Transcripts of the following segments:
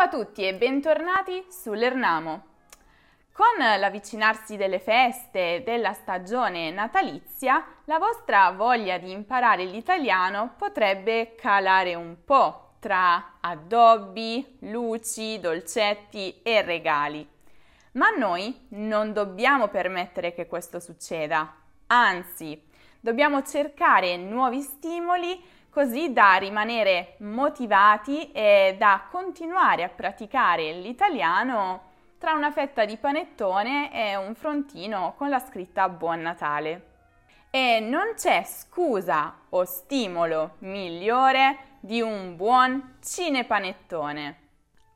Ciao a tutti e bentornati sull'Ernamo. Con l'avvicinarsi delle feste della stagione natalizia, la vostra voglia di imparare l'italiano potrebbe calare un po' tra addobbi, luci, dolcetti e regali. Ma noi non dobbiamo permettere che questo succeda, anzi, dobbiamo cercare nuovi stimoli così da rimanere motivati e da continuare a praticare l'italiano tra una fetta di panettone e un frontino con la scritta Buon Natale. E non c'è scusa o stimolo migliore di un buon cinepanettone.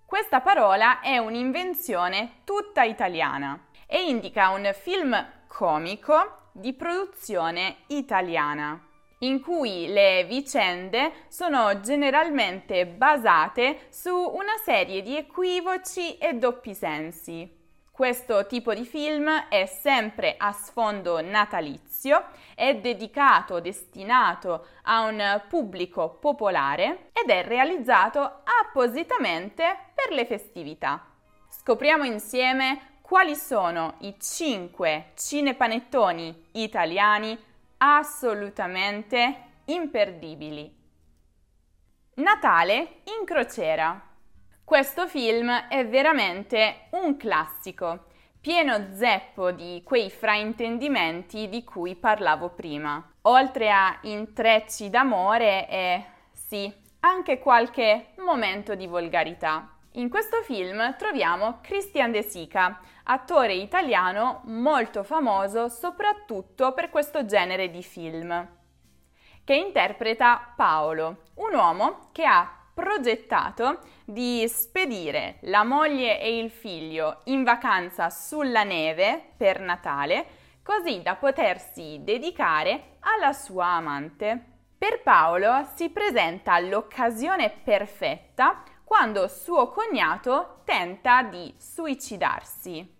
Questa parola è un'invenzione tutta italiana e indica un film comico di produzione italiana in cui le vicende sono generalmente basate su una serie di equivoci e doppi sensi. Questo tipo di film è sempre a sfondo natalizio, è dedicato, destinato a un pubblico popolare ed è realizzato appositamente per le festività. Scopriamo insieme quali sono i 5 cinepanettoni italiani assolutamente imperdibili. Natale in crociera. Questo film è veramente un classico, pieno zeppo di quei fraintendimenti di cui parlavo prima, oltre a intrecci d'amore e, sì, anche qualche momento di volgarità. In questo film troviamo Christian De Sica, attore italiano molto famoso soprattutto per questo genere di film, che interpreta Paolo, un uomo che ha progettato di spedire la moglie e il figlio in vacanza sulla neve per Natale, così da potersi dedicare alla sua amante. Per Paolo si presenta l'occasione perfetta quando suo cognato tenta di suicidarsi.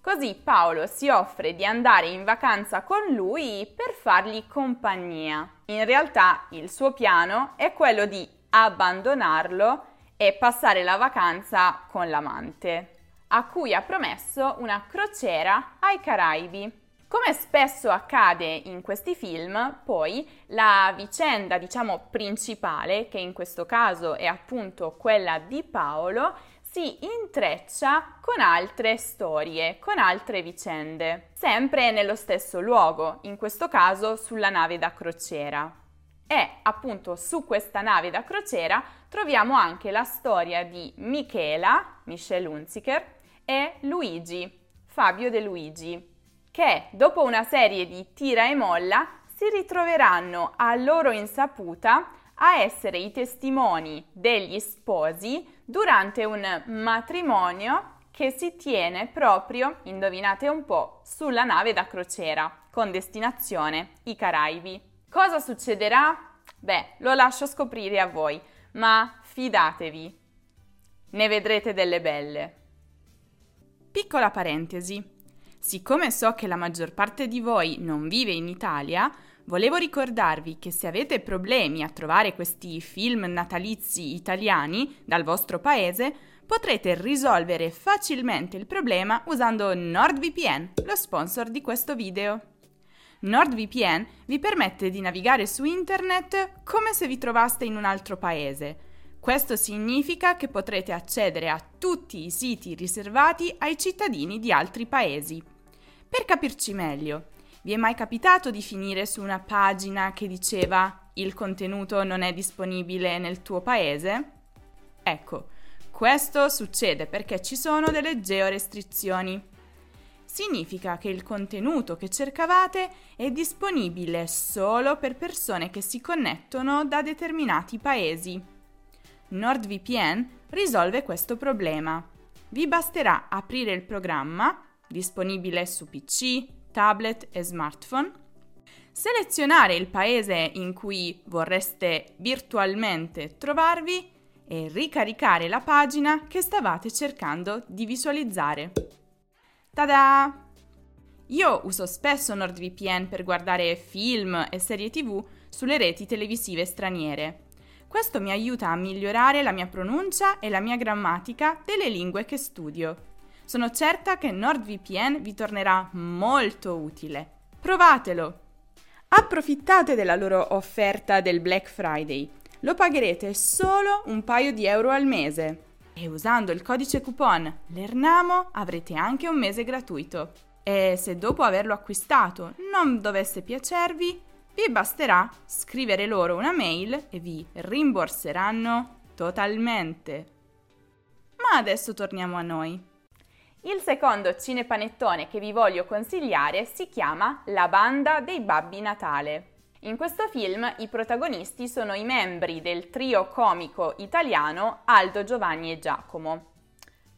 Così Paolo si offre di andare in vacanza con lui per fargli compagnia. In realtà il suo piano è quello di abbandonarlo e passare la vacanza con l'amante, a cui ha promesso una crociera ai Caraibi. Come spesso accade in questi film, poi la vicenda, diciamo, principale, che in questo caso è appunto quella di Paolo, si intreccia con altre storie, con altre vicende, sempre nello stesso luogo, in questo caso sulla nave da crociera. E appunto su questa nave da crociera troviamo anche la storia di Michela, Michelle Hunziker, e Luigi, Fabio De Luigi, che dopo una serie di tira e molla si ritroveranno a loro insaputa a essere i testimoni degli sposi durante un matrimonio che si tiene proprio, indovinate un po', sulla nave da crociera con destinazione i Caraibi. Cosa succederà? Beh, lo lascio scoprire a voi, ma fidatevi, ne vedrete delle belle. Piccola parentesi. Siccome so che la maggior parte di voi non vive in Italia, volevo ricordarvi che se avete problemi a trovare questi film natalizi italiani dal vostro paese, potrete risolvere facilmente il problema usando NordVPN, lo sponsor di questo video. NordVPN vi permette di navigare su internet come se vi trovaste in un altro paese. Questo significa che potrete accedere a tutti i siti riservati ai cittadini di altri paesi. Per capirci meglio, vi è mai capitato di finire su una pagina che diceva il contenuto non è disponibile nel tuo paese? Ecco, questo succede perché ci sono delle georestrizioni. Significa che il contenuto che cercavate è disponibile solo per persone che si connettono da determinati paesi. NordVPN risolve questo problema. Vi basterà aprire il programma disponibile su PC, tablet e smartphone, selezionare il paese in cui vorreste virtualmente trovarvi e ricaricare la pagina che stavate cercando di visualizzare. Tada! Io uso spesso NordVPN per guardare film e serie TV sulle reti televisive straniere. Questo mi aiuta a migliorare la mia pronuncia e la mia grammatica delle lingue che studio. Sono certa che NordVPN vi tornerà molto utile. Provatelo! Approfittate della loro offerta del Black Friday. Lo pagherete solo un paio di euro al mese. E usando il codice coupon LERNAMO avrete anche un mese gratuito. E se dopo averlo acquistato non dovesse piacervi, vi basterà scrivere loro una mail e vi rimborseranno totalmente. Ma adesso torniamo a noi. Il secondo cinepanettone che vi voglio consigliare si chiama La banda dei Babbi Natale. In questo film i protagonisti sono i membri del trio comico italiano Aldo, Giovanni e Giacomo,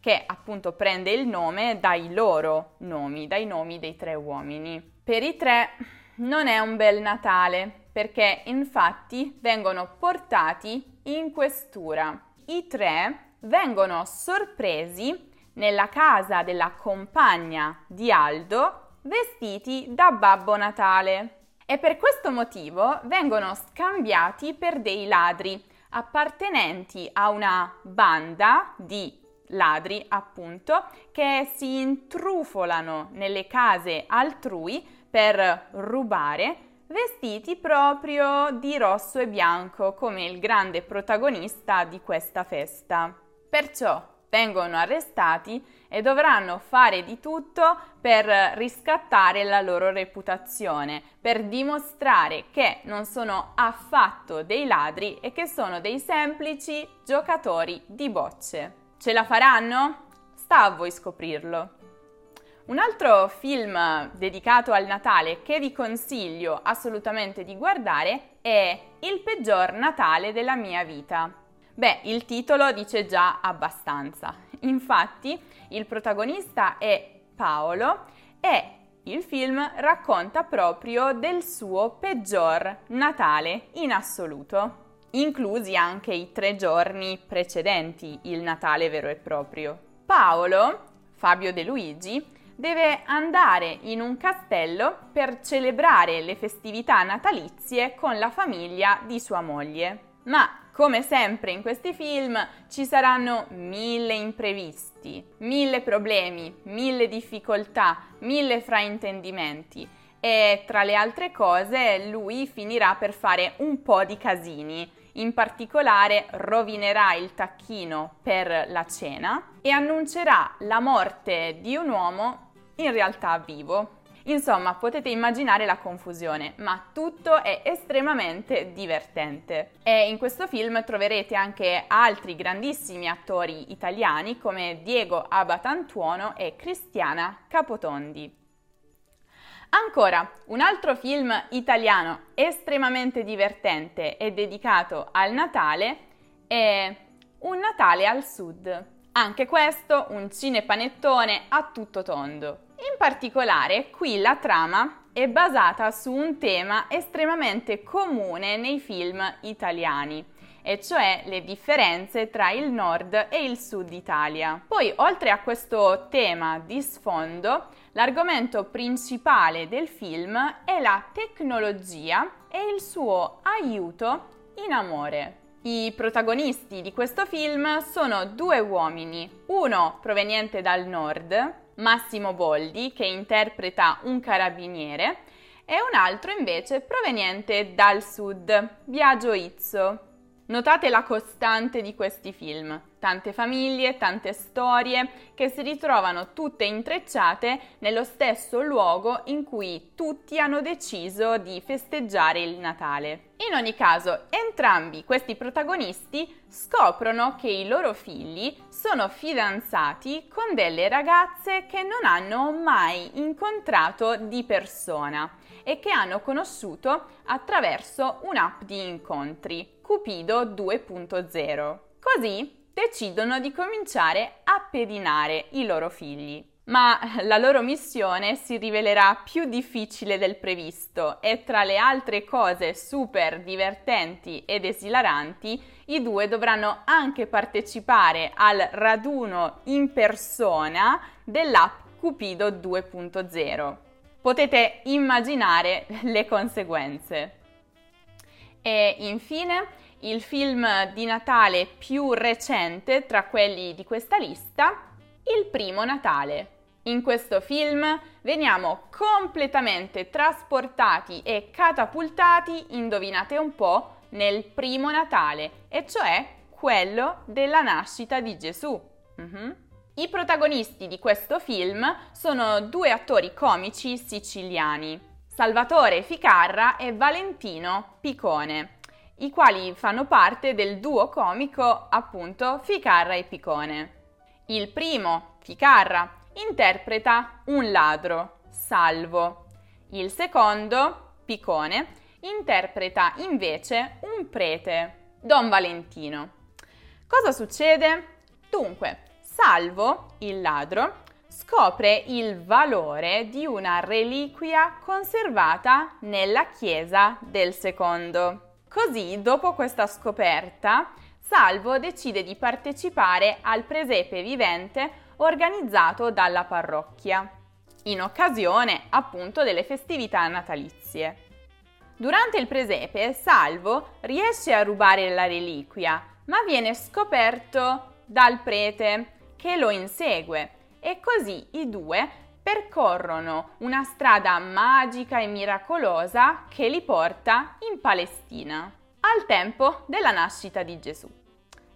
che appunto prende il nome dai loro nomi, dai nomi dei tre uomini. Per i tre non è un bel Natale, perché infatti vengono portati in questura. I tre vengono sorpresi nella casa della compagna di Aldo vestiti da Babbo Natale e per questo motivo vengono scambiati per dei ladri appartenenti a una banda di ladri, appunto, che si intrufolano nelle case altrui per rubare vestiti proprio di rosso e bianco come il grande protagonista di questa festa. Perciò vengono arrestati e dovranno fare di tutto per riscattare la loro reputazione, per dimostrare che non sono affatto dei ladri e che sono dei semplici giocatori di bocce. Ce la faranno? Sta a voi scoprirlo. Un altro film dedicato al Natale che vi consiglio assolutamente di guardare è Il peggior Natale della mia vita Beh, il titolo dice già abbastanza. Infatti, il protagonista è Paolo e il film racconta proprio del suo peggior Natale in assoluto, inclusi anche i tre giorni precedenti il Natale vero e proprio. Paolo, Fabio De Luigi, deve andare in un castello per celebrare le festività natalizie con la famiglia di sua moglie. Ma come sempre in questi film ci saranno mille imprevisti, mille problemi, mille difficoltà, mille fraintendimenti e tra le altre cose lui finirà per fare un po' di casini. In particolare rovinerà il tacchino per la cena e annuncerà la morte di un uomo in realtà vivo. Insomma, potete immaginare la confusione, ma tutto è estremamente divertente. E in questo film troverete anche altri grandissimi attori italiani come Diego Abatantuono e Cristiana Capotondi. Ancora, un altro film italiano estremamente divertente e dedicato al Natale è Un Natale al Sud. Anche questo un cinepanettone a tutto tondo. In particolare, qui la trama è basata su un tema estremamente comune nei film italiani, e cioè le differenze tra il nord e il sud Italia. Poi, oltre a questo tema di sfondo, l'argomento principale del film è la tecnologia e il suo aiuto in amore. I protagonisti di questo film sono due uomini, uno proveniente dal nord, Massimo Boldi, che interpreta un carabiniere, e un altro invece proveniente dal sud, Biagio Izzo. Notate la costante di questi film, tante famiglie, tante storie che si ritrovano tutte intrecciate nello stesso luogo in cui tutti hanno deciso di festeggiare il Natale. In ogni caso, entrambi questi protagonisti scoprono che i loro figli sono fidanzati con delle ragazze che non hanno mai incontrato di persona e che hanno conosciuto attraverso un'app di incontri, Cupido 2.0. Così decidono di cominciare a pedinare i loro figli. Ma la loro missione si rivelerà più difficile del previsto e tra le altre cose super divertenti ed esilaranti, i due dovranno anche partecipare al raduno in persona dell'app Cupido 2.0. Potete immaginare le conseguenze. E infine il film di Natale più recente tra quelli di questa lista, Il primo Natale. In questo film veniamo completamente trasportati e catapultati, indovinate un po', nel primo Natale, e cioè quello della nascita di Gesù. Mm-hmm. I protagonisti di questo film sono due attori comici siciliani, Salvatore Ficarra e Valentino Picone, i quali fanno parte del duo comico appunto Ficarra e Picone. Il primo, Ficarra, interpreta un ladro, Salvo. Il secondo, Picone, interpreta invece un prete, Don Valentino. Cosa succede? Dunque, Salvo, il ladro, scopre il valore di una reliquia conservata nella chiesa del secondo. Così, dopo questa scoperta, Salvo decide di partecipare al presepe vivente organizzato dalla parrocchia, in occasione appunto delle festività natalizie. Durante il presepe, Salvo riesce a rubare la reliquia, ma viene scoperto dal prete che lo insegue e così i due percorrono una strada magica e miracolosa che li porta in Palestina, al tempo della nascita di Gesù.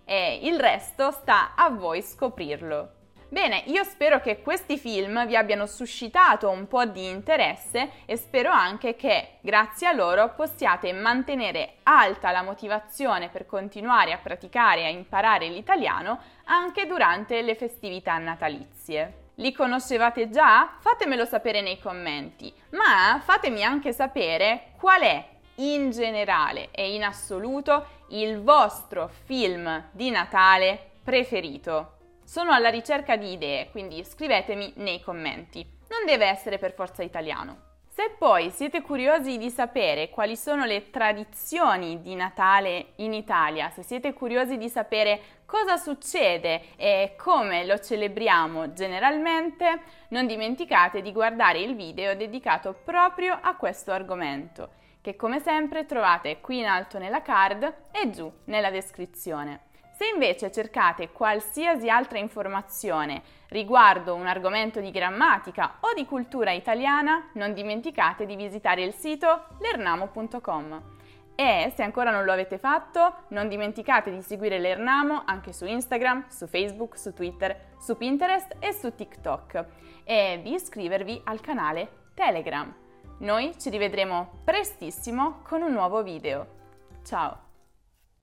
E il resto sta a voi scoprirlo. Bene, io spero che questi film vi abbiano suscitato un po' di interesse e spero anche che grazie a loro possiate mantenere alta la motivazione per continuare a praticare e a imparare l'italiano anche durante le festività natalizie. Li conoscevate già? Fatemelo sapere nei commenti, ma fatemi anche sapere qual è in generale e in assoluto il vostro film di Natale preferito. Sono alla ricerca di idee, quindi scrivetemi nei commenti. Non deve essere per forza italiano. Se poi siete curiosi di sapere quali sono le tradizioni di Natale in Italia, se siete curiosi di sapere cosa succede e come lo celebriamo generalmente, non dimenticate di guardare il video dedicato proprio a questo argomento, che come sempre trovate qui in alto nella card e giù nella descrizione. Se invece cercate qualsiasi altra informazione riguardo un argomento di grammatica o di cultura italiana, non dimenticate di visitare il sito lernamo.com. E se ancora non lo avete fatto, non dimenticate di seguire l'Ernamo anche su Instagram, su Facebook, su Twitter, su Pinterest e su TikTok e di iscrivervi al canale Telegram. Noi ci rivedremo prestissimo con un nuovo video. Ciao!